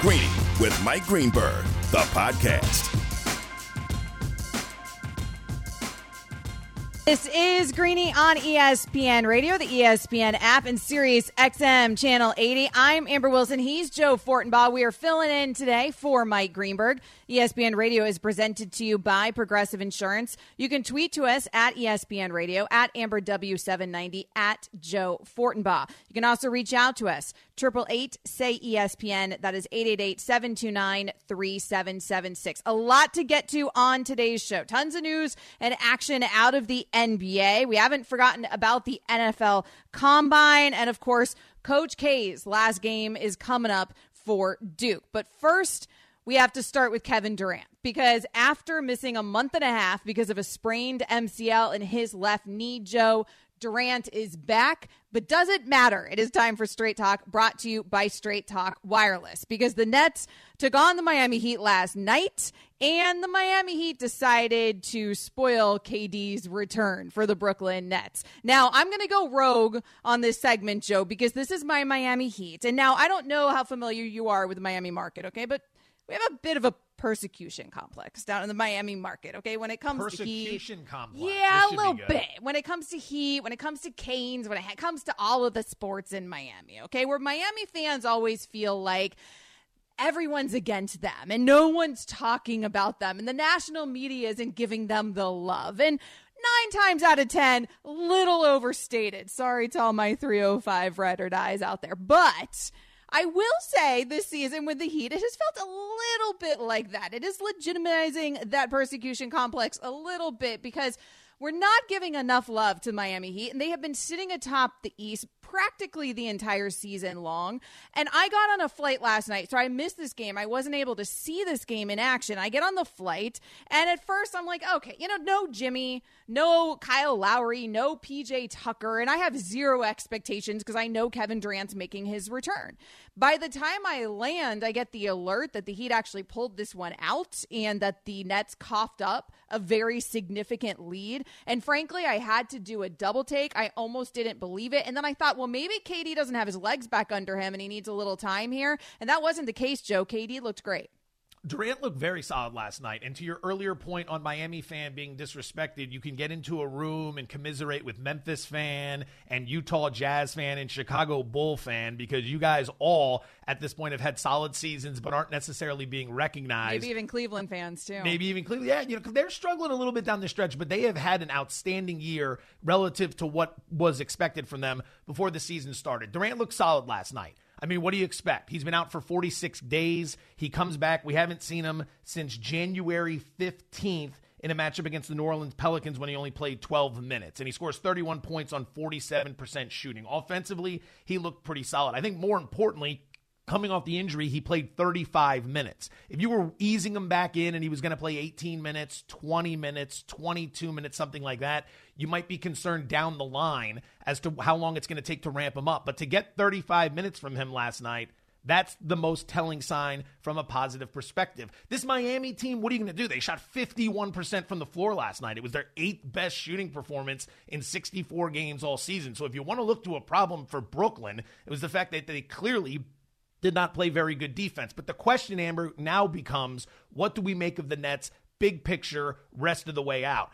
Greeny with Mike Greenberg, the podcast. This is Greeny on ESPN Radio, the ESPN app, and Sirius XM Channel 80. I'm Amber Wilson. He's Joe Fortenbaugh. We are filling in today for Mike Greenberg. ESPN Radio is presented to you by Progressive Insurance. You can tweet to us at ESPN Radio, at Amber W790, at Joe Fortenbaugh. You can also reach out to us, 888 say ESPN. That is 888 729 3776. A lot to get to on today's show. Tons of news and action out of the NBA. We haven't forgotten about the NFL Combine. And of course, Coach K's last game is coming up for Duke. But first, we have to start with Kevin Durant because after missing a month and a half because of a sprained MCL in his left knee, Joe Durant is back, but does it matter? It is time for Straight Talk, brought to you by Straight Talk Wireless, because the Nets took on the Miami Heat last night, and the Miami Heat decided to spoil KD's return for the Brooklyn Nets. Now, I'm going to go rogue on this segment, Joe, because this is my Miami Heat. And now I don't know how familiar you are with the Miami market, okay? But we have a bit of a persecution complex down in the Miami market. Okay, when it comes to heat, complex. yeah, a little bit. When it comes to heat, when it comes to Canes, when it comes to all of the sports in Miami. Okay, where Miami fans always feel like everyone's against them and no one's talking about them and the national media isn't giving them the love and nine times out of ten little overstated sorry to all my 305 red or dies out there but I will say this season with the Heat, it has felt a little bit like that. It is legitimizing that persecution complex a little bit because we're not giving enough love to Miami Heat, and they have been sitting atop the East practically the entire season long. And I got on a flight last night, so I missed this game. I wasn't able to see this game in action. I get on the flight, and at first I'm like, okay, you know, no Jimmy, no Kyle Lowry, no PJ Tucker, and I have zero expectations because I know Kevin Durant's making his return. By the time I land, I get the alert that the Heat actually pulled this one out and that the Nets coughed up a very significant lead. And frankly, I had to do a double take. I almost didn't believe it. And then I thought, well, maybe KD doesn't have his legs back under him and he needs a little time here. And that wasn't the case, Joe. KD looked great. Durant looked very solid last night. And to your earlier point on Miami fan being disrespected, you can get into a room and commiserate with Memphis fan and Utah Jazz fan and Chicago Bull fan because you guys all at this point have had solid seasons but aren't necessarily being recognized. Maybe even Cleveland fans too. Maybe even Cleveland. Yeah, you know, they're struggling a little bit down the stretch, but they have had an outstanding year relative to what was expected from them before the season started. Durant looked solid last night. I mean, what do you expect? He's been out for 46 days. He comes back. We haven't seen him since January 15th in a matchup against the New Orleans Pelicans when he only played 12 minutes. And he scores 31 points on 47% shooting. Offensively, he looked pretty solid. I think more importantly, coming off the injury, he played 35 minutes. If you were easing him back in and he was going to play 18 minutes, 20 minutes, 22 minutes, something like that, you might be concerned down the line as to how long it's going to take to ramp him up. But to get 35 minutes from him last night, that's the most telling sign from a positive perspective. This Miami team, what are you going to do? They shot 51% from the floor last night. It was their eighth best shooting performance in 64 games all season. So if you want to look to a problem for Brooklyn, it was the fact that they clearly did not play very good defense. But the question, Amber, now becomes what do we make of the Nets' big picture rest of the way out?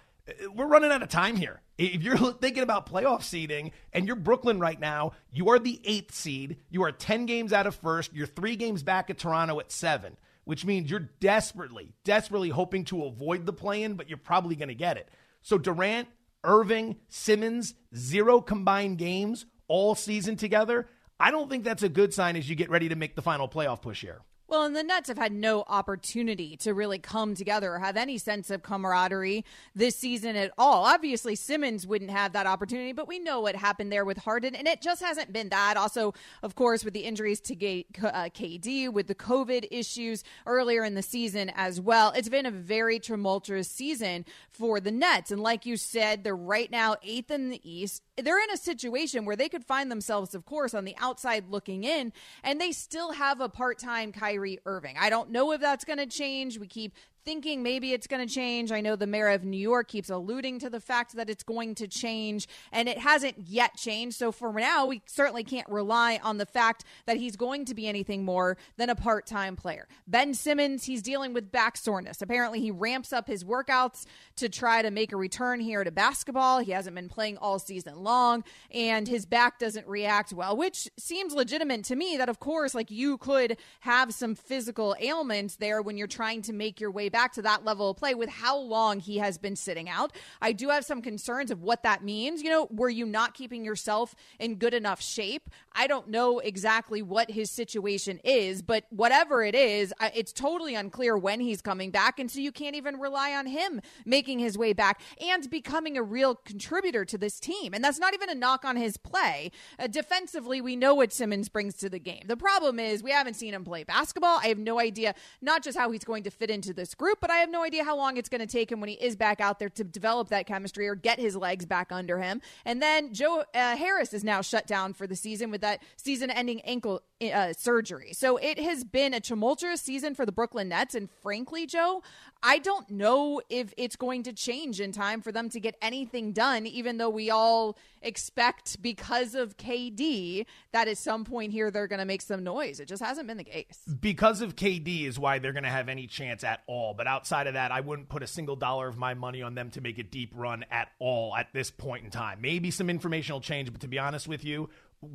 We're running out of time here. If you're thinking about playoff seeding and you're Brooklyn right now, you are the eighth seed. You are 10 games out of first. You're three games back at Toronto at seven, which means you're desperately, desperately hoping to avoid the play in, but you're probably going to get it. So Durant, Irving, Simmons, zero combined games all season together. I don't think that's a good sign as you get ready to make the final playoff push here. Well, and the Nets have had no opportunity to really come together or have any sense of camaraderie this season at all. Obviously, Simmons wouldn't have that opportunity, but we know what happened there with Harden, and it just hasn't been that. Also, of course, with the injuries to KD, uh, with the COVID issues earlier in the season as well, it's been a very tumultuous season for the Nets. And like you said, they're right now eighth in the East. They're in a situation where they could find themselves, of course, on the outside looking in, and they still have a part time Kyrie Irving. I don't know if that's going to change. We keep thinking maybe it's going to change. I know the mayor of New York keeps alluding to the fact that it's going to change, and it hasn't yet changed. So for now, we certainly can't rely on the fact that he's going to be anything more than a part time player. Ben Simmons, he's dealing with back soreness. Apparently, he ramps up his workouts to try to make a return here to basketball. He hasn't been playing all season long, and his back doesn't react well, which seems legitimate to me that, of course, like you could have some physical ailments there when you're trying to make your way back back to that level of play with how long he has been sitting out. I do have some concerns of what that means. You know, were you not keeping yourself in good enough shape? I don't know exactly what his situation is, but whatever it is, it's totally unclear when he's coming back. And so you can't even rely on him making his way back and becoming a real contributor to this team. And that's not even a knock on his play. Uh, defensively, we know what Simmons brings to the game. The problem is we haven't seen him play basketball. I have no idea, not just how he's going to fit into this group group, but I have no idea how long it's going to take him when he is back out there to develop that chemistry or get his legs back under him. And then Joe uh, Harris is now shut down for the season with that season ending ankle uh, surgery. So it has been a tumultuous season for the Brooklyn Nets. And frankly, Joe, I don't know if it's going to change in time for them to get anything done, even though we all expect because of KD that at some point here they're going to make some noise. It just hasn't been the case. Because of KD is why they're going to have any chance at all. But outside of that, I wouldn't put a single dollar of my money on them to make a deep run at all at this point in time. Maybe some informational change, but to be honest with you,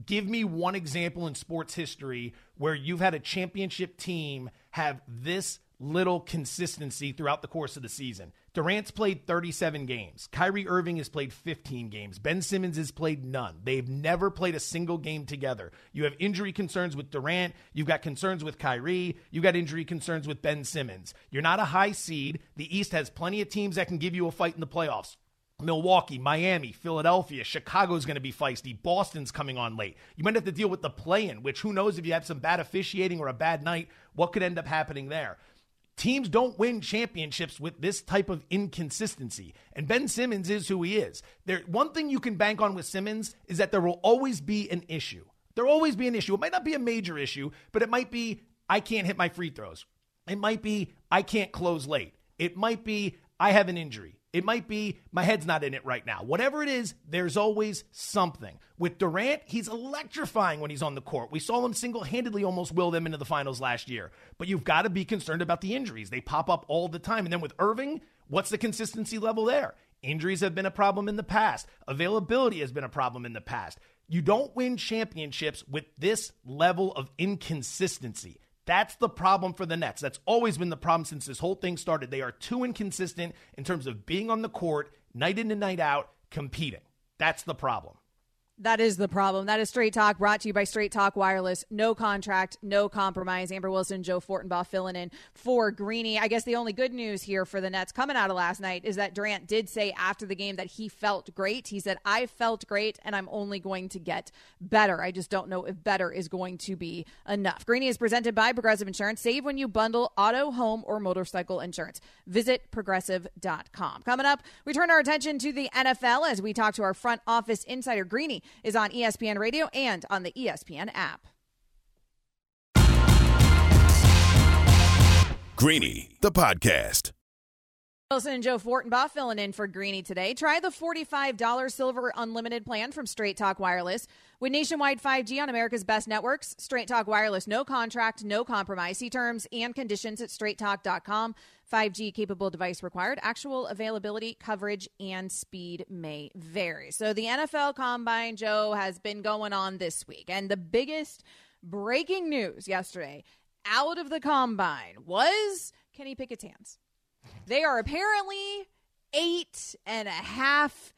give me one example in sports history where you've had a championship team have this little consistency throughout the course of the season. Durant's played 37 games. Kyrie Irving has played 15 games. Ben Simmons has played none. They've never played a single game together. You have injury concerns with Durant. You've got concerns with Kyrie. You've got injury concerns with Ben Simmons. You're not a high seed. The East has plenty of teams that can give you a fight in the playoffs. Milwaukee, Miami, Philadelphia, Chicago's going to be feisty. Boston's coming on late. You might have to deal with the play in, which who knows if you have some bad officiating or a bad night, what could end up happening there. Teams don't win championships with this type of inconsistency. And Ben Simmons is who he is. There one thing you can bank on with Simmons is that there will always be an issue. There'll always be an issue. It might not be a major issue, but it might be I can't hit my free throws. It might be I can't close late. It might be I have an injury. It might be my head's not in it right now. Whatever it is, there's always something. With Durant, he's electrifying when he's on the court. We saw him single handedly almost will them into the finals last year. But you've got to be concerned about the injuries. They pop up all the time. And then with Irving, what's the consistency level there? Injuries have been a problem in the past, availability has been a problem in the past. You don't win championships with this level of inconsistency. That's the problem for the Nets. That's always been the problem since this whole thing started. They are too inconsistent in terms of being on the court night in and night out competing. That's the problem. That is the problem. That is Straight Talk brought to you by Straight Talk Wireless. No contract, no compromise. Amber Wilson, Joe Fortenbaugh filling in for Greeny. I guess the only good news here for the Nets coming out of last night is that Durant did say after the game that he felt great. He said, I felt great and I'm only going to get better. I just don't know if better is going to be enough. Greeny is presented by Progressive Insurance. Save when you bundle auto, home, or motorcycle insurance. Visit progressive.com. Coming up, we turn our attention to the NFL as we talk to our front office insider, Greeny is on ESPN Radio and on the ESPN app. Greeny, the podcast. Wilson and Joe Fortenbaugh filling in for Greeny today. Try the $45 Silver Unlimited plan from Straight Talk Wireless. With nationwide 5G on America's best networks, Straight Talk Wireless, no contract, no compromise. See terms and conditions at straighttalk.com. 5G capable device required. Actual availability, coverage, and speed may vary. So the NFL Combine, Joe, has been going on this week. And the biggest breaking news yesterday out of the Combine was Kenny Pickett's hands. They are apparently eight and a half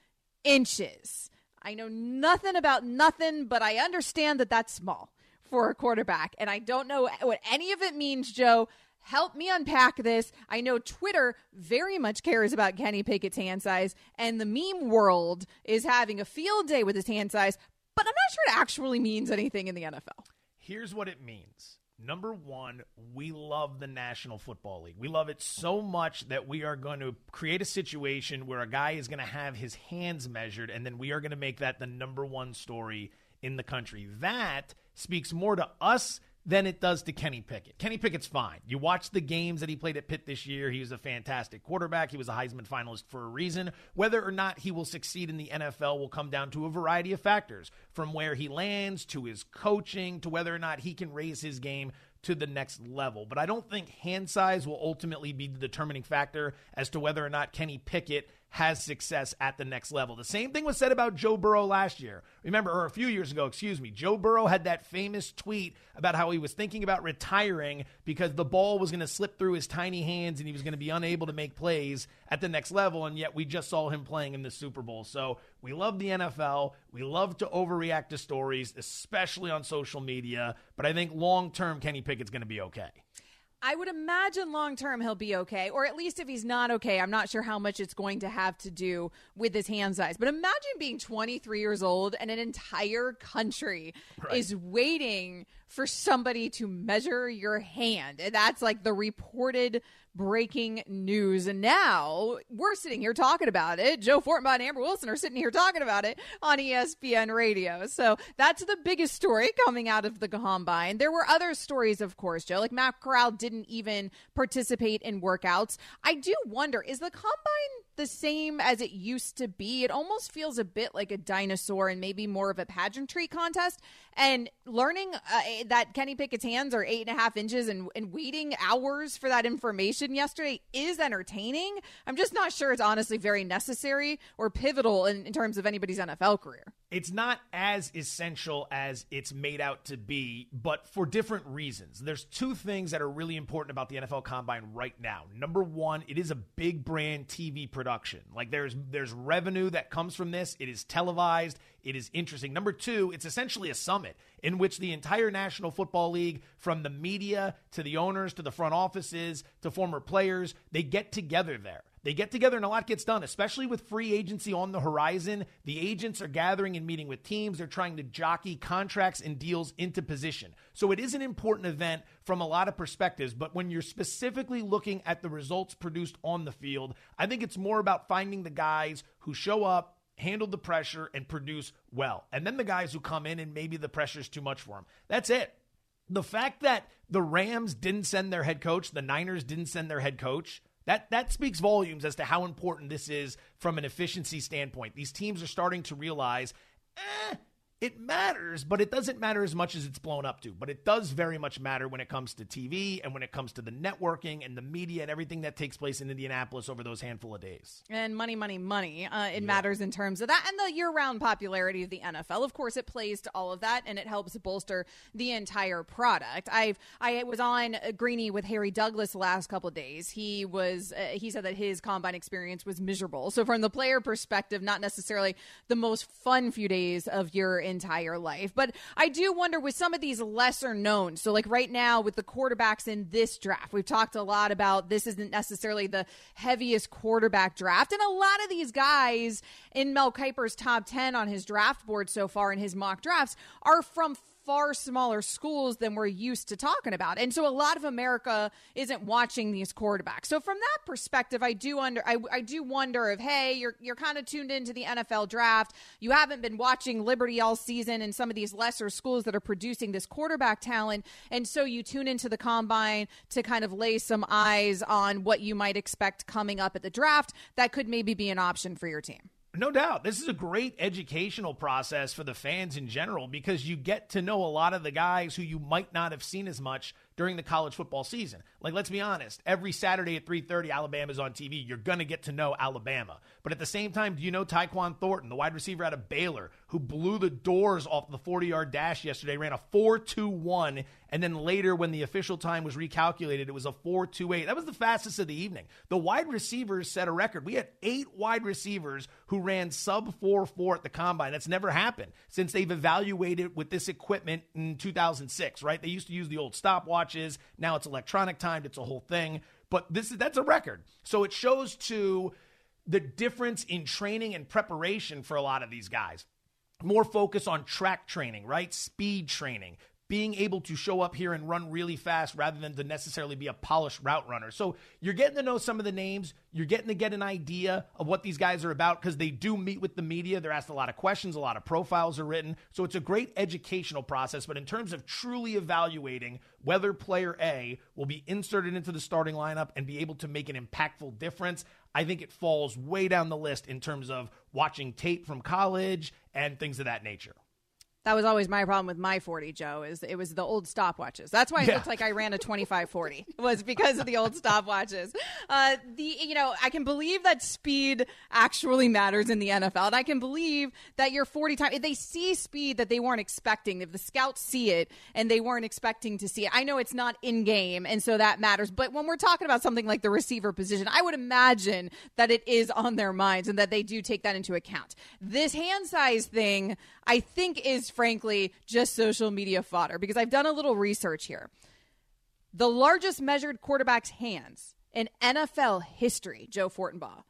inches. I know nothing about nothing, but I understand that that's small for a quarterback. And I don't know what any of it means, Joe. Help me unpack this. I know Twitter very much cares about Kenny Pickett's hand size, and the meme world is having a field day with his hand size, but I'm not sure it actually means anything in the NFL. Here's what it means. Number one, we love the National Football League. We love it so much that we are going to create a situation where a guy is going to have his hands measured, and then we are going to make that the number one story in the country. That speaks more to us than it does to Kenny Pickett. Kenny Pickett's fine. You watch the games that he played at Pitt this year. He was a fantastic quarterback. He was a Heisman finalist for a reason. Whether or not he will succeed in the NFL will come down to a variety of factors from where he lands to his coaching to whether or not he can raise his game to the next level. But I don't think hand size will ultimately be the determining factor as to whether or not Kenny Pickett has success at the next level. The same thing was said about Joe Burrow last year. Remember, or a few years ago, excuse me. Joe Burrow had that famous tweet about how he was thinking about retiring because the ball was going to slip through his tiny hands and he was going to be unable to make plays at the next level. And yet we just saw him playing in the Super Bowl. So we love the NFL. We love to overreact to stories, especially on social media. But I think long term, Kenny Pickett's going to be okay. I would imagine long term he'll be okay, or at least if he's not okay, I'm not sure how much it's going to have to do with his hand size. But imagine being 23 years old and an entire country right. is waiting for somebody to measure your hand. And that's like the reported breaking news. And now we're sitting here talking about it. Joe Fortenbaugh and Amber Wilson are sitting here talking about it on ESPN radio. So that's the biggest story coming out of the combine. There were other stories, of course, Joe, like Matt Corral didn't even participate in workouts. I do wonder, is the combine the same as it used to be? It almost feels a bit like a dinosaur and maybe more of a pageantry contest. And learning uh, that Kenny Pickett's hands are eight and a half inches and, and waiting hours for that information yesterday is entertaining. I'm just not sure it's honestly very necessary or pivotal in, in terms of anybody's NFL career. It's not as essential as it's made out to be, but for different reasons. There's two things that are really important about the NFL Combine right now. Number one, it is a big brand TV production. Like there's there's revenue that comes from this. It is televised. It is interesting. Number two, it's essentially a summit in which the entire National Football League, from the media to the owners to the front offices to former players, they get together there. They get together and a lot gets done, especially with free agency on the horizon. The agents are gathering and meeting with teams. They're trying to jockey contracts and deals into position. So it is an important event from a lot of perspectives. But when you're specifically looking at the results produced on the field, I think it's more about finding the guys who show up, handle the pressure, and produce well. And then the guys who come in and maybe the pressure's too much for them. That's it. The fact that the Rams didn't send their head coach, the Niners didn't send their head coach, that that speaks volumes as to how important this is from an efficiency standpoint. These teams are starting to realize, eh, it matters, but it doesn't matter as much as it's blown up to. But it does very much matter when it comes to TV and when it comes to the networking and the media and everything that takes place in Indianapolis over those handful of days. And money, money, money. Uh, it yeah. matters in terms of that and the year round popularity of the NFL. Of course, it plays to all of that and it helps bolster the entire product. I've I was on Greeny with Harry Douglas the last couple of days. He was uh, he said that his combine experience was miserable. So from the player perspective, not necessarily the most fun few days of your entire life. But I do wonder with some of these lesser known. So, like right now with the quarterbacks in this draft, we've talked a lot about this isn't necessarily the heaviest quarterback draft. And a lot of these guys in Mel Kiper's top 10 on his draft board so far in his mock drafts are from far smaller schools than we're used to talking about. And so a lot of America isn't watching these quarterbacks. So from that perspective, I do under I, I do wonder if hey, you're you're kind of tuned into the NFL draft. You haven't been watching Liberty all season and some of these lesser schools that are producing this quarterback talent. And so you tune into the combine to kind of lay some eyes on what you might expect coming up at the draft. That could maybe be an option for your team. No doubt. This is a great educational process for the fans in general because you get to know a lot of the guys who you might not have seen as much during the college football season. Like, let's be honest, every Saturday at 3:30, Alabama's on TV. You're gonna get to know Alabama. But at the same time, do you know Tyquan Thornton, the wide receiver out of Baylor, who blew the doors off the 40-yard dash yesterday, ran a 4-2-1, and then later, when the official time was recalculated, it was a 4-2-8. That was the fastest of the evening. The wide receivers set a record. We had eight wide receivers who ran sub 4-4 at the combine. That's never happened since they've evaluated with this equipment in 2006. Right? They used to use the old stopwatches. Now it's electronic timed. It's a whole thing. But this is that's a record. So it shows to the difference in training and preparation for a lot of these guys. More focus on track training, right? Speed training, being able to show up here and run really fast rather than to necessarily be a polished route runner. So you're getting to know some of the names. You're getting to get an idea of what these guys are about because they do meet with the media. They're asked a lot of questions, a lot of profiles are written. So it's a great educational process. But in terms of truly evaluating whether player A will be inserted into the starting lineup and be able to make an impactful difference, I think it falls way down the list in terms of watching tape from college and things of that nature. That was always my problem with my 40, Joe, is it was the old stopwatches. That's why it yeah. looked like I ran a 2540 was because of the old stopwatches. Uh, the, you know, I can believe that speed actually matters in the NFL. And I can believe that your 40 time, if they see speed that they weren't expecting, if the scouts see it and they weren't expecting to see it, I know it's not in game. And so that matters. But when we're talking about something like the receiver position, I would imagine that it is on their minds and that they do take that into account. This hand size thing, I think is frankly just social media fodder because I've done a little research here. The largest measured quarterback's hands in NFL history, Joe Fortenbaugh.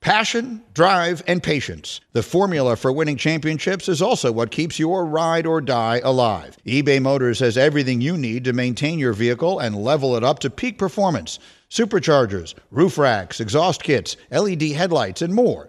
Passion, drive, and patience. The formula for winning championships is also what keeps your ride or die alive. eBay Motors has everything you need to maintain your vehicle and level it up to peak performance superchargers, roof racks, exhaust kits, LED headlights, and more.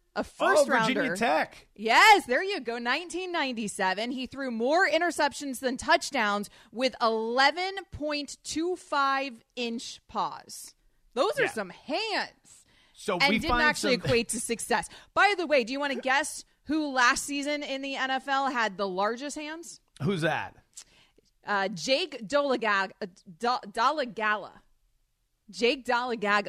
a first oh, Virginia rounder. Tech. Yes, there you go. 1997. He threw more interceptions than touchdowns with 11.25 inch paws. Those are yeah. some hands. So and we didn't actually some... equate to success. By the way, do you want to guess who last season in the NFL had the largest hands? Who's that? Uh, Jake Dolegala. Uh, Jake Dolegag.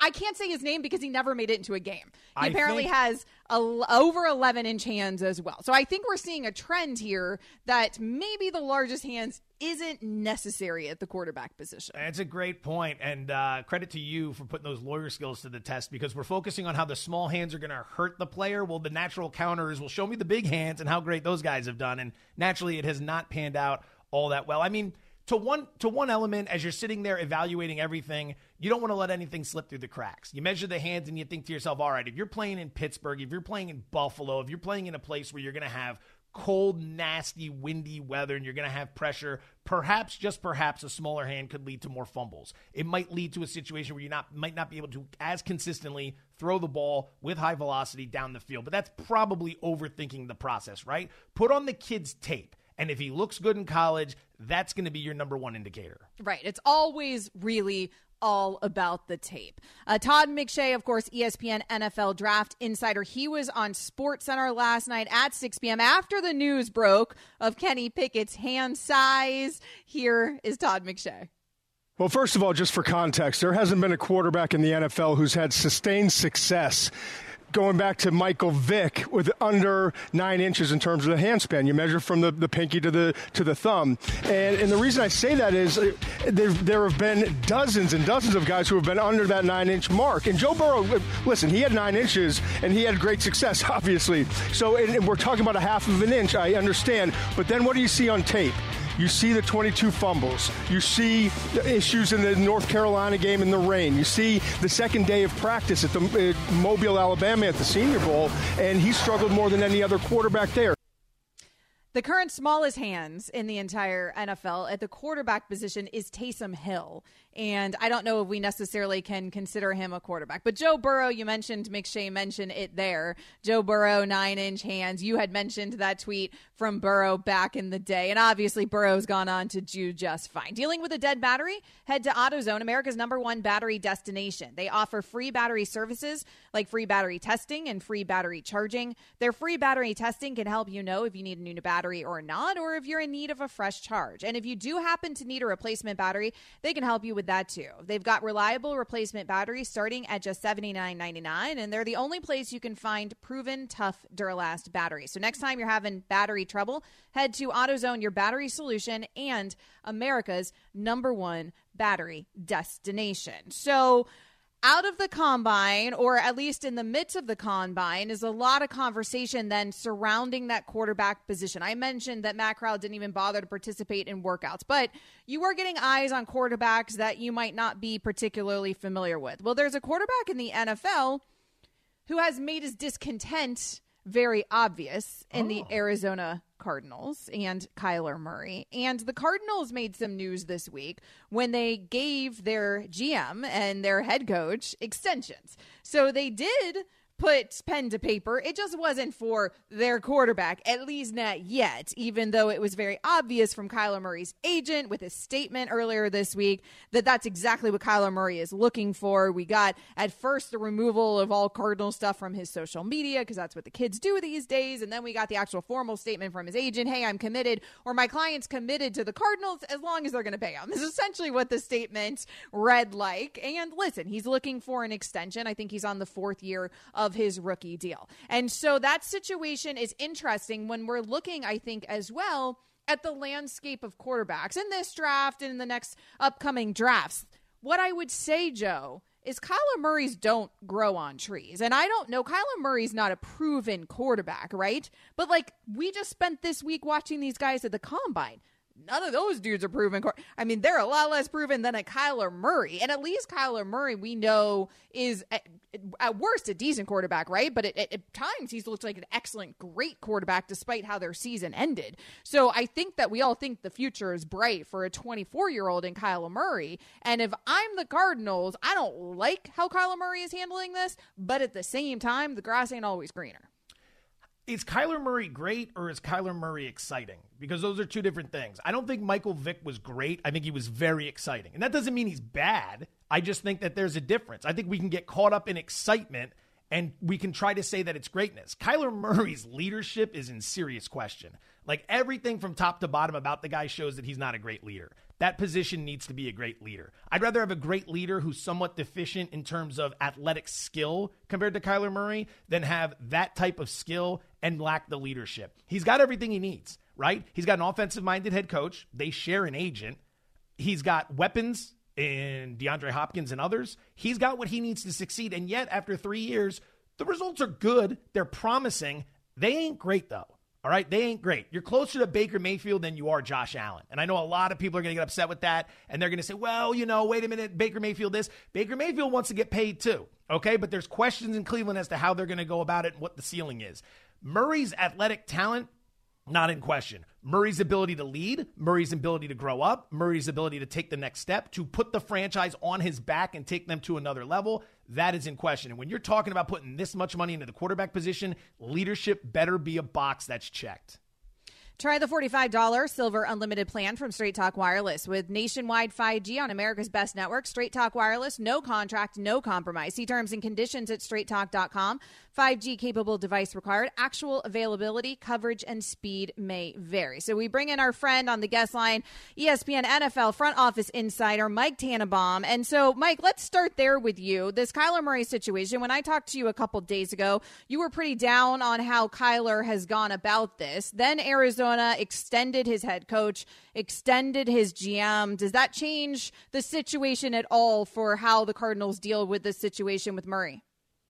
I can't say his name because he never made it into a game. He I apparently think, has a, over 11 inch hands as well. So I think we're seeing a trend here that maybe the largest hands isn't necessary at the quarterback position. That's a great point, and uh, credit to you for putting those lawyer skills to the test because we're focusing on how the small hands are going to hurt the player. Well, the natural counter is, well, show me the big hands and how great those guys have done, and naturally, it has not panned out all that well. I mean to one to one element as you're sitting there evaluating everything you don't want to let anything slip through the cracks. You measure the hands and you think to yourself all right if you're playing in pittsburgh if you're playing in buffalo if you're playing in a place where you're going to have cold nasty windy weather and you're going to have pressure perhaps just perhaps a smaller hand could lead to more fumbles. It might lead to a situation where you not might not be able to as consistently throw the ball with high velocity down the field. But that's probably overthinking the process right? Put on the kid's tape and if he looks good in college, that's going to be your number one indicator. Right. It's always really all about the tape. Uh, Todd McShay, of course, ESPN NFL Draft Insider. He was on Sports Center last night at 6 p.m. after the news broke of Kenny Pickett's hand size. Here is Todd McShay. Well, first of all, just for context, there hasn't been a quarterback in the NFL who's had sustained success going back to Michael Vick with under nine inches in terms of the hand span. You measure from the, the pinky to the to the thumb, and and the reason I say that is uh, there there have been dozens and dozens of guys who have been under that nine inch mark. And Joe Burrow, uh, listen, he had nine inches and he had great success, obviously. So and, we're talking about a half of an inch. I understand, but then what do you see on tape? You see the 22 fumbles. You see issues in the North Carolina game in the rain. You see the second day of practice at the uh, Mobile, Alabama at the Senior Bowl, and he struggled more than any other quarterback there. The current smallest hands in the entire NFL at the quarterback position is Taysom Hill. And I don't know if we necessarily can consider him a quarterback. But Joe Burrow, you mentioned, McShay mentioned it there. Joe Burrow, nine inch hands. You had mentioned that tweet from Burrow back in the day. And obviously, Burrow's gone on to do just fine. Dealing with a dead battery? Head to AutoZone, America's number one battery destination. They offer free battery services like free battery testing and free battery charging. Their free battery testing can help you know if you need a new battery battery or not, or if you're in need of a fresh charge. And if you do happen to need a replacement battery, they can help you with that too. They've got reliable replacement batteries starting at just $79.99, and they're the only place you can find proven tough Duralast batteries. So next time you're having battery trouble, head to AutoZone, your battery solution, and America's number one battery destination. So, out of the combine, or at least in the midst of the combine, is a lot of conversation then surrounding that quarterback position. I mentioned that Matt Corral didn't even bother to participate in workouts, but you are getting eyes on quarterbacks that you might not be particularly familiar with. Well, there's a quarterback in the NFL who has made his discontent very obvious in oh. the Arizona Cardinals and Kyler Murray. And the Cardinals made some news this week when they gave their GM and their head coach extensions. So they did put pen to paper. It just wasn't for their quarterback, at least not yet, even though it was very obvious from Kyler Murray's agent with his statement earlier this week that that's exactly what Kyler Murray is looking for. We got at first the removal of all Cardinal stuff from his social media because that's what the kids do these days. And then we got the actual formal statement from his agent hey, I'm committed, or my client's committed to the Cardinals as long as they're going to pay him. This is essentially what the statement read like. And listen, he's looking for an extension. I think he's on the fourth year of his rookie deal. And so that situation is interesting when we're looking, I think, as well at the landscape of quarterbacks in this draft and in the next upcoming drafts. What I would say, Joe, is Kyler Murray's don't grow on trees. And I don't know, Kyler Murray's not a proven quarterback, right? But like, we just spent this week watching these guys at the combine none of those dudes are proven. I mean, they're a lot less proven than a Kyler Murray, and at least Kyler Murray we know is at, at worst a decent quarterback, right? But at, at, at, times he's looked like an excellent, great quarterback, despite how their season ended. So I think that we all think the future is bright for a 24 year old in Kyler Murray. And if I'm the Cardinals, I don't like how Kyler Murray is handling this, but at the same time, the grass ain't always greener is Kyler Murray great or is Kyler Murray exciting? Because those are two different things. I don't think Michael Vick was great. I think he was very exciting. And that doesn't mean he's bad. I just think that there's a difference. I think we can get caught up in excitement and we can try to say that it's greatness. Kyler Murray's leadership is in serious question. Like everything from top to bottom about the guy shows that he's not a great leader. That position needs to be a great leader. I'd rather have a great leader who's somewhat deficient in terms of athletic skill compared to Kyler Murray than have that type of skill and lack the leadership. He's got everything he needs, right? He's got an offensive minded head coach. They share an agent. He's got weapons in DeAndre Hopkins and others. He's got what he needs to succeed. And yet, after three years, the results are good. They're promising. They ain't great, though. All right, they ain't great. You're closer to Baker Mayfield than you are Josh Allen. And I know a lot of people are going to get upset with that. And they're going to say, well, you know, wait a minute, Baker Mayfield this. Baker Mayfield wants to get paid too. Okay, but there's questions in Cleveland as to how they're going to go about it and what the ceiling is. Murray's athletic talent, not in question. Murray's ability to lead, Murray's ability to grow up, Murray's ability to take the next step, to put the franchise on his back and take them to another level, that is in question. And when you're talking about putting this much money into the quarterback position, leadership better be a box that's checked. Try the $45 Silver Unlimited plan from Straight Talk Wireless with nationwide 5G on America's best network. Straight Talk Wireless, no contract, no compromise. See terms and conditions at straighttalk.com. 5G capable device required. Actual availability, coverage, and speed may vary. So we bring in our friend on the guest line, ESPN NFL front office insider, Mike Tannenbaum. And so, Mike, let's start there with you. This Kyler Murray situation, when I talked to you a couple days ago, you were pretty down on how Kyler has gone about this. Then Arizona extended his head coach, extended his GM. Does that change the situation at all for how the Cardinals deal with this situation with Murray?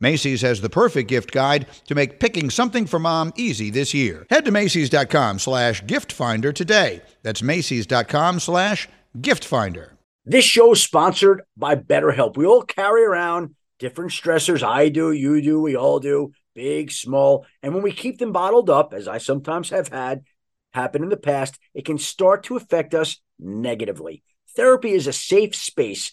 Macy's has the perfect gift guide to make picking something for mom easy this year. Head to Macy's.com slash gift finder today. That's Macy's.com slash gift finder. This show is sponsored by BetterHelp. We all carry around different stressors. I do, you do, we all do, big, small. And when we keep them bottled up, as I sometimes have had happen in the past, it can start to affect us negatively. Therapy is a safe space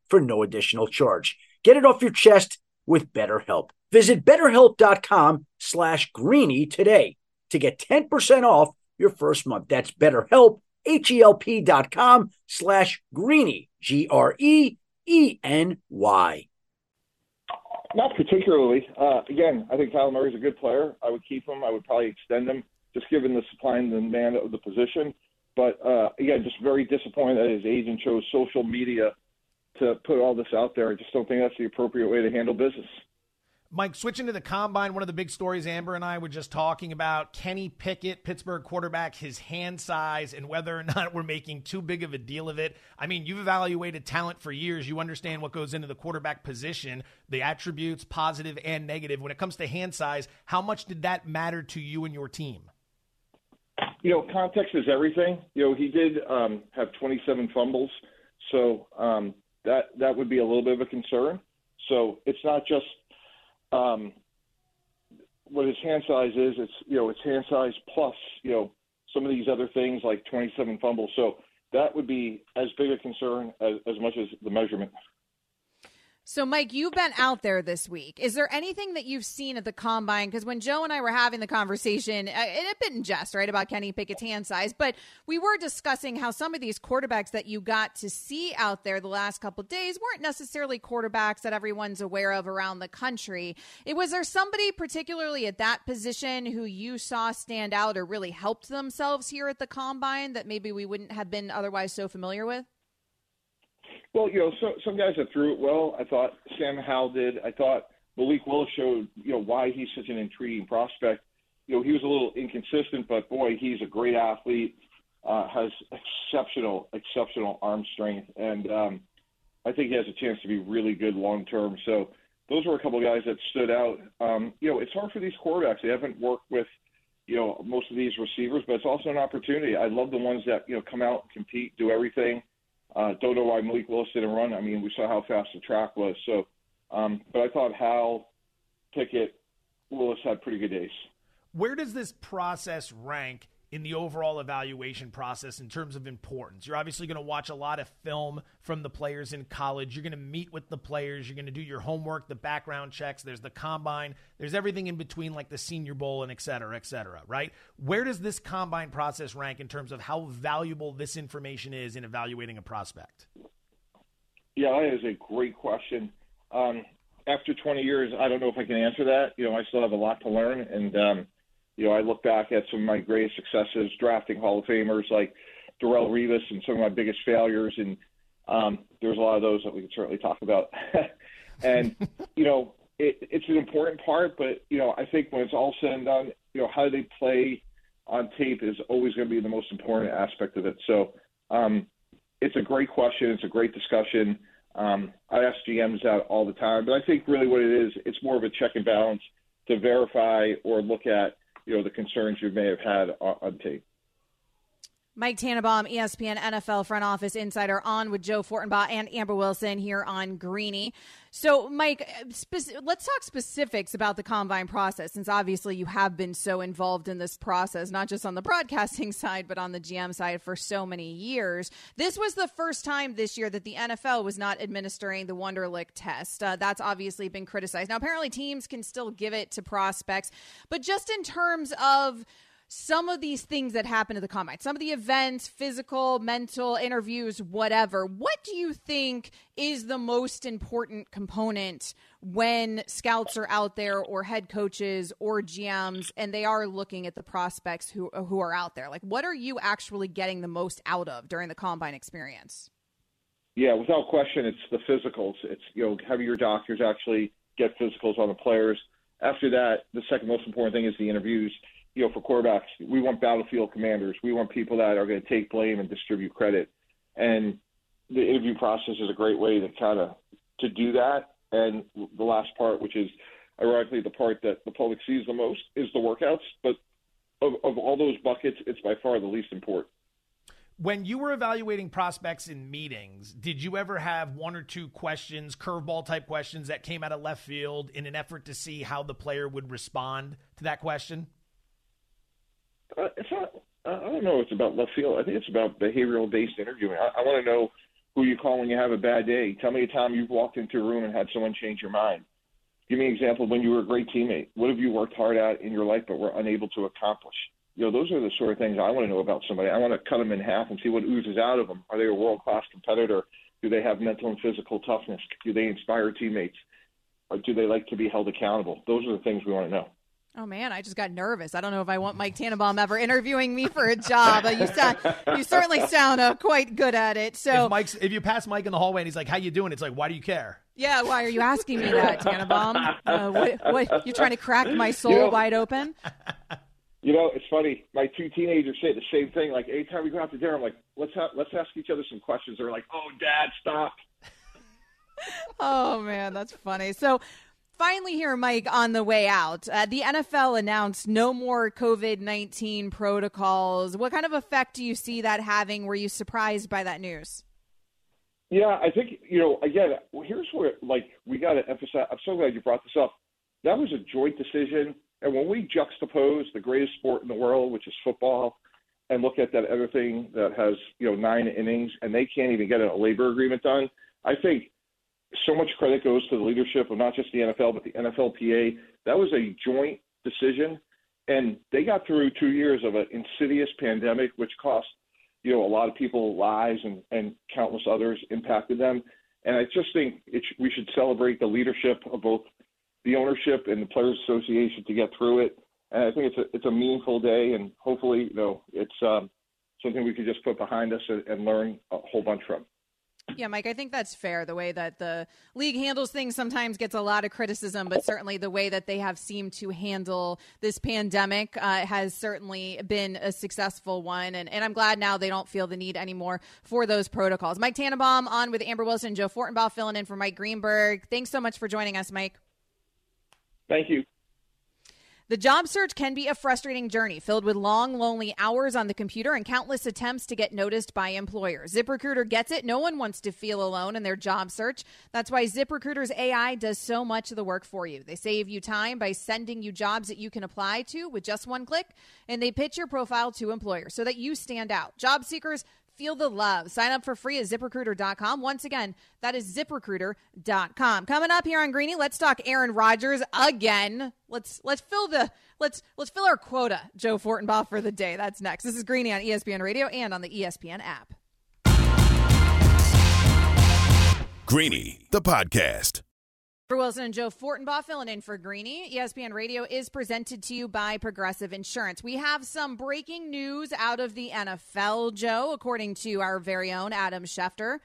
for no additional charge. Get it off your chest with BetterHelp. Visit betterhelp.com slash greeny today to get 10% off your first month. That's betterhelp, H-E-L-P dot com slash greeny, G-R-E-E-N-Y. Not particularly. Uh, again, I think Kyler Murray's a good player. I would keep him. I would probably extend him, just given the supply and demand of the position. But uh, again, just very disappointed that his agent chose social media to put all this out there. I just don't think that's the appropriate way to handle business. Mike, switching to the combine, one of the big stories Amber and I were just talking about Kenny Pickett, Pittsburgh quarterback, his hand size, and whether or not we're making too big of a deal of it. I mean, you've evaluated talent for years. You understand what goes into the quarterback position, the attributes, positive and negative. When it comes to hand size, how much did that matter to you and your team? You know, context is everything. You know, he did um, have 27 fumbles, so um, that that would be a little bit of a concern. So it's not just um, what his hand size is. It's you know it's hand size plus you know some of these other things like 27 fumbles. So that would be as big a concern as, as much as the measurement. So, Mike, you've been out there this week. Is there anything that you've seen at the combine? Because when Joe and I were having the conversation, uh, it had been in jest, right, about Kenny Pickett's hand size, but we were discussing how some of these quarterbacks that you got to see out there the last couple days weren't necessarily quarterbacks that everyone's aware of around the country. It was there somebody particularly at that position who you saw stand out or really helped themselves here at the combine that maybe we wouldn't have been otherwise so familiar with? Well, you know, so, some guys that threw it well. I thought Sam Howell did. I thought Malik Willis showed, you know, why he's such an intriguing prospect. You know, he was a little inconsistent, but boy, he's a great athlete. Uh, has exceptional, exceptional arm strength, and um, I think he has a chance to be really good long term. So those were a couple of guys that stood out. Um, you know, it's hard for these quarterbacks. They haven't worked with, you know, most of these receivers, but it's also an opportunity. I love the ones that you know come out, compete, do everything. Uh, don't know why Malik Willis didn't run. I mean, we saw how fast the track was. So, um, but I thought Howell, Pickett, Willis had pretty good days. Where does this process rank in the overall evaluation process in terms of importance? You're obviously going to watch a lot of film from the players in college. You're going to meet with the players. You're going to do your homework, the background checks. There's the combine. There's everything in between, like the Senior Bowl and et cetera, et cetera, right? Where does this combine process rank in terms of how valuable this information is in evaluating a prospect? Yeah, that is a great question. Um, after 20 years, I don't know if I can answer that. You know, I still have a lot to learn, and um, you know, I look back at some of my greatest successes, drafting Hall of Famers like Darrelle Revis, and some of my biggest failures, and um, there's a lot of those that we can certainly talk about. and you know, it, it's an important part, but you know, I think when it's all said and done, you know, how they play on tape is always going to be the most important aspect of it. So, um, it's a great question. It's a great discussion. Um, I ask GMs that all the time, but I think really what it is, it's more of a check and balance to verify or look at, you know, the concerns you may have had on, tape. Mike Tannenbaum, ESPN NFL front office insider, on with Joe Fortenbaugh and Amber Wilson here on Greeny. So, Mike, let's talk specifics about the combine process, since obviously you have been so involved in this process, not just on the broadcasting side, but on the GM side for so many years. This was the first time this year that the NFL was not administering the Wonderlic test. Uh, that's obviously been criticized. Now, apparently, teams can still give it to prospects, but just in terms of some of these things that happen at the combine, some of the events, physical, mental, interviews, whatever. What do you think is the most important component when scouts are out there or head coaches or GMs and they are looking at the prospects who who are out there? Like what are you actually getting the most out of during the combine experience? Yeah, without question, it's the physicals. It's you know having your doctors actually get physicals on the players. After that, the second most important thing is the interviews you know, for quarterbacks, we want battlefield commanders. We want people that are going to take blame and distribute credit. And the interview process is a great way to kind of to do that. And the last part, which is ironically the part that the public sees the most, is the workouts. But of, of all those buckets, it's by far the least important. When you were evaluating prospects in meetings, did you ever have one or two questions, curveball type questions that came out of left field in an effort to see how the player would respond to that question? Uh, it's not. I don't know. It's about left field. I think it's about behavioral based interviewing. I, I want to know who you call when you have a bad day. Tell me a time you've walked into a room and had someone change your mind. Give me an example when you were a great teammate. What have you worked hard at in your life but were unable to accomplish? You know, those are the sort of things I want to know about somebody. I want to cut them in half and see what oozes out of them. Are they a world class competitor? Do they have mental and physical toughness? Do they inspire teammates? Or do they like to be held accountable? Those are the things we want to know. Oh man, I just got nervous. I don't know if I want Mike Tannenbaum ever interviewing me for a job. You sound, you certainly sound uh, quite good at it. So, if, Mike's, if you pass Mike in the hallway and he's like, "How you doing?" It's like, "Why do you care?" Yeah, why are you asking me that, Tannenbaum? Uh, what, what, you're trying to crack my soul you know, wide open? You know, it's funny. My two teenagers say the same thing. Like anytime we go out to dinner, I'm like, "Let's ha- let's ask each other some questions." They're like, "Oh, Dad, stop." oh man, that's funny. So finally here, Mike, on the way out, uh, the NFL announced no more COVID 19 protocols. What kind of effect do you see that having? Were you surprised by that news? Yeah, I think, you know, again, here's where, like, we got to emphasize. I'm so glad you brought this up. That was a joint decision. And when we juxtapose the greatest sport in the world, which is football, and look at that other thing that has, you know, nine innings and they can't even get a labor agreement done, I think so much credit goes to the leadership of not just the NFL but the NFLPA. That was a joint decision, and they got through two years of an insidious pandemic, which cost you know a lot of people lives and and countless others impacted them. And I just think it we should celebrate the leadership of both the ownership and the Players Association to get through it. And I think it's a it's a meaningful day, and hopefully, you know, it's um, something we can just put behind us and, and learn a whole bunch from. Yeah, Mike, I think that's fair. The way that the league handles things sometimes gets a lot of criticism, but certainly the way that they have seemed to handle this pandemic uh, has certainly been a successful one. And, and I'm glad now they don't feel the need anymore for those protocols. Mike Tannenbaum on with Amber Wilson, Joe Fortenbaugh filling in for Mike Greenberg. Thanks so much for joining us, Mike. Thank you. The job search can be a frustrating journey filled with long, lonely hours on the computer and countless attempts to get noticed by employers. ZipRecruiter gets it. No one wants to feel alone in their job search. That's why ZipRecruiter's AI does so much of the work for you. They save you time by sending you jobs that you can apply to with just one click, and they pitch your profile to employers so that you stand out. Job seekers Feel the love. Sign up for free at ziprecruiter.com. Once again, that is ziprecruiter.com. Coming up here on Greeny, let's talk Aaron Rodgers again. Let's let's fill the let's let's fill our quota, Joe Fortenbaugh, for the day. That's next. This is Greeny on ESPN Radio and on the ESPN app. Greeny, the podcast. For Wilson and Joe Fortenbaugh filling in for Greeny, ESPN Radio is presented to you by Progressive Insurance. We have some breaking news out of the NFL, Joe, according to our very own Adam Schefter.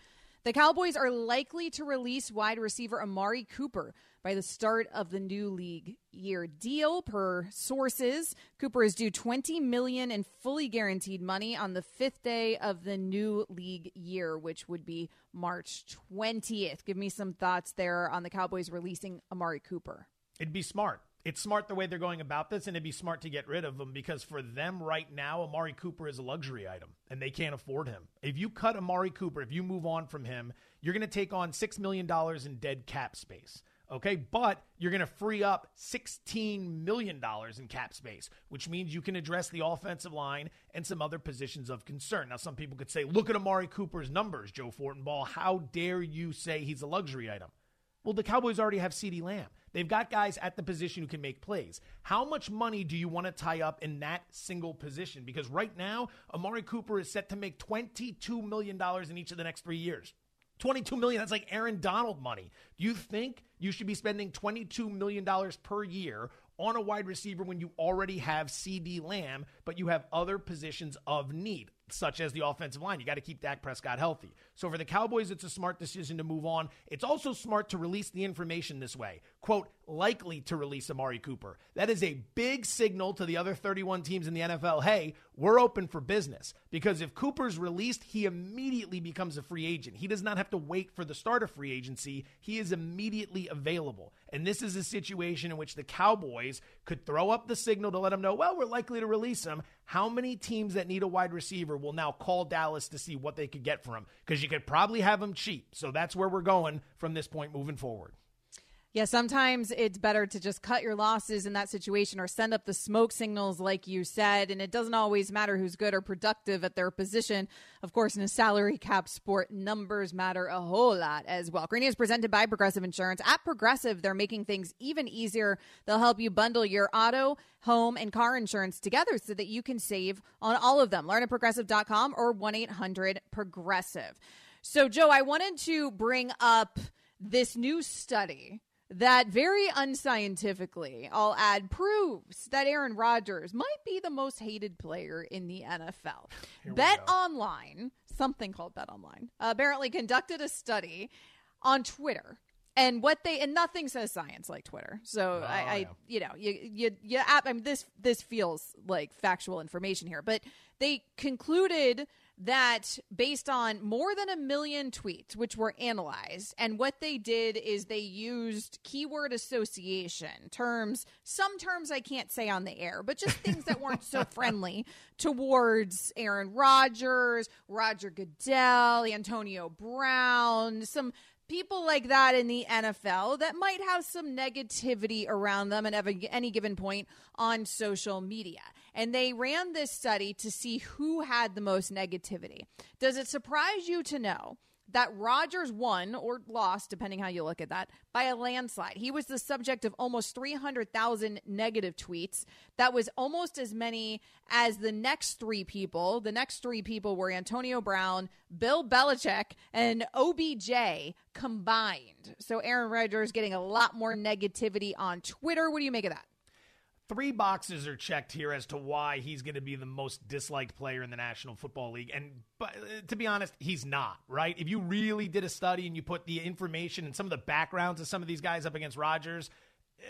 The Cowboys are likely to release wide receiver Amari Cooper by the start of the new league year deal per sources cooper is due 20 million in fully guaranteed money on the fifth day of the new league year which would be march 20th give me some thoughts there on the cowboys releasing amari cooper it'd be smart it's smart the way they're going about this, and it'd be smart to get rid of him because for them right now, Amari Cooper is a luxury item, and they can't afford him. If you cut Amari Cooper, if you move on from him, you're going to take on $6 million in dead cap space. Okay, but you're going to free up $16 million in cap space, which means you can address the offensive line and some other positions of concern. Now, some people could say, look at Amari Cooper's numbers, Joe Fortenbaugh. How dare you say he's a luxury item? Well, the Cowboys already have CeeDee Lamb. They've got guys at the position who can make plays. How much money do you want to tie up in that single position? Because right now, Amari Cooper is set to make $22 million in each of the next three years. 22 million that's like Aaron Donald money. Do you think you should be spending 22 million dollars per year on a wide receiver when you already have CeeDee Lamb but you have other positions of need? Such as the offensive line. You got to keep Dak Prescott healthy. So for the Cowboys, it's a smart decision to move on. It's also smart to release the information this way. Quote, likely to release Amari Cooper. That is a big signal to the other 31 teams in the NFL hey, we're open for business. Because if Cooper's released, he immediately becomes a free agent. He does not have to wait for the start of free agency, he is immediately available. And this is a situation in which the Cowboys could throw up the signal to let them know, well, we're likely to release him. How many teams that need a wide receiver will now call Dallas to see what they could get for him? Because you could probably have him cheap. So that's where we're going from this point moving forward. Yeah, sometimes it's better to just cut your losses in that situation or send up the smoke signals, like you said. And it doesn't always matter who's good or productive at their position. Of course, in a salary cap sport, numbers matter a whole lot as well. Greeny is presented by Progressive Insurance. At Progressive, they're making things even easier. They'll help you bundle your auto, home, and car insurance together so that you can save on all of them. Learn at progressive.com or 1 800 Progressive. So, Joe, I wanted to bring up this new study that very unscientifically, I'll add, proves that Aaron Rodgers might be the most hated player in the NFL. Bet Online, something called Bet Online, apparently conducted a study on Twitter. And what they and nothing says science like Twitter. So oh, I, I yeah. you know, you you you. I mean, this this feels like factual information here, but they concluded that based on more than a million tweets, which were analyzed, and what they did is they used keyword association terms, some terms I can't say on the air, but just things that weren't so friendly towards Aaron Rodgers, Roger Goodell, Antonio Brown, some people like that in the NFL that might have some negativity around them at any given point on social media. And they ran this study to see who had the most negativity. Does it surprise you to know that Rodgers won or lost, depending how you look at that, by a landslide. He was the subject of almost 300,000 negative tweets. That was almost as many as the next three people. The next three people were Antonio Brown, Bill Belichick, and OBJ combined. So Aaron Rodgers getting a lot more negativity on Twitter. What do you make of that? Three boxes are checked here as to why he's going to be the most disliked player in the National Football League. And but, uh, to be honest, he's not, right? If you really did a study and you put the information and some of the backgrounds of some of these guys up against Rodgers,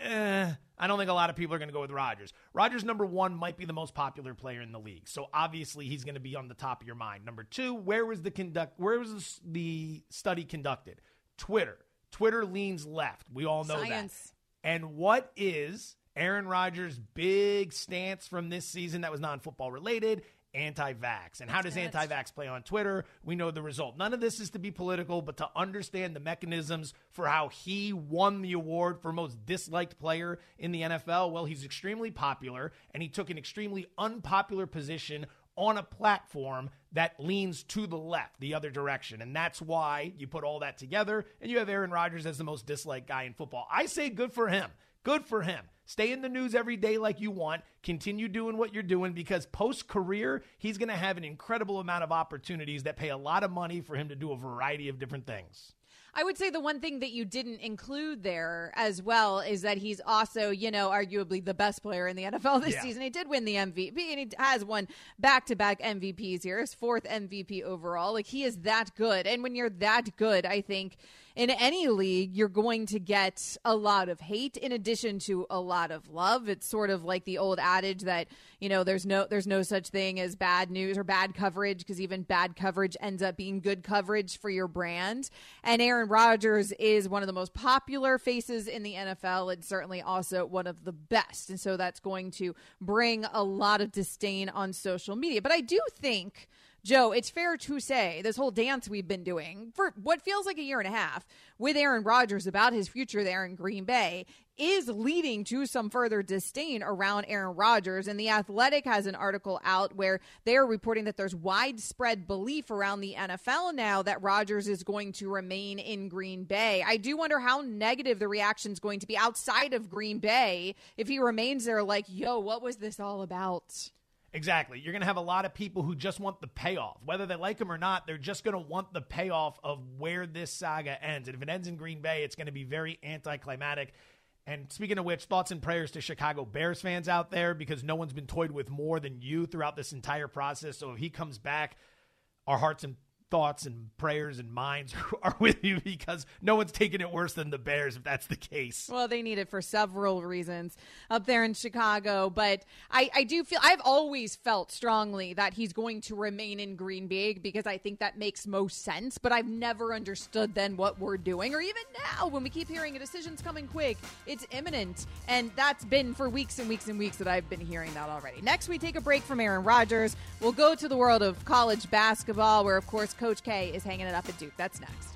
eh, I don't think a lot of people are going to go with Rodgers. Rodgers, number one, might be the most popular player in the league. So obviously he's going to be on the top of your mind. Number two, where was the conduct where was the study conducted? Twitter. Twitter leans left. We all know Science. that. And what is Aaron Rodgers' big stance from this season that was non football related anti vax. And how does anti vax play on Twitter? We know the result. None of this is to be political, but to understand the mechanisms for how he won the award for most disliked player in the NFL. Well, he's extremely popular, and he took an extremely unpopular position on a platform that leans to the left, the other direction. And that's why you put all that together and you have Aaron Rodgers as the most disliked guy in football. I say good for him. Good for him. Stay in the news every day like you want. Continue doing what you're doing because post career, he's going to have an incredible amount of opportunities that pay a lot of money for him to do a variety of different things. I would say the one thing that you didn't include there as well is that he's also, you know, arguably the best player in the NFL this yeah. season. He did win the MVP and he has won back to back MVPs here, his fourth MVP overall. Like he is that good. And when you're that good, I think in any league, you're going to get a lot of hate in addition to a lot of love. It's sort of like the old adage that, you know, there's no there's no such thing as bad news or bad coverage because even bad coverage ends up being good coverage for your brand. And Aaron Rodgers is one of the most popular faces in the NFL and certainly also one of the best. And so that's going to bring a lot of disdain on social media. But I do think Joe, it's fair to say this whole dance we've been doing for what feels like a year and a half with Aaron Rodgers about his future there in Green Bay is leading to some further disdain around Aaron Rodgers. And The Athletic has an article out where they're reporting that there's widespread belief around the NFL now that Rodgers is going to remain in Green Bay. I do wonder how negative the reaction is going to be outside of Green Bay if he remains there, like, yo, what was this all about? Exactly. You're going to have a lot of people who just want the payoff. Whether they like him or not, they're just going to want the payoff of where this saga ends. And if it ends in Green Bay, it's going to be very anticlimactic. And speaking of which, thoughts and prayers to Chicago Bears fans out there because no one's been toyed with more than you throughout this entire process. So if he comes back, our hearts and thoughts and prayers and minds are with you because no one's taking it worse than the Bears if that's the case. Well, they need it for several reasons up there in Chicago. But I, I do feel I've always felt strongly that he's going to remain in Green Bay because I think that makes most sense. But I've never understood then what we're doing, or even now when we keep hearing a decision's coming quick, it's imminent. And that's been for weeks and weeks and weeks that I've been hearing that already. Next, we take a break from Aaron Rodgers. We'll go to the world of college basketball, where, of course, Coach K is hanging it up at Duke. That's next.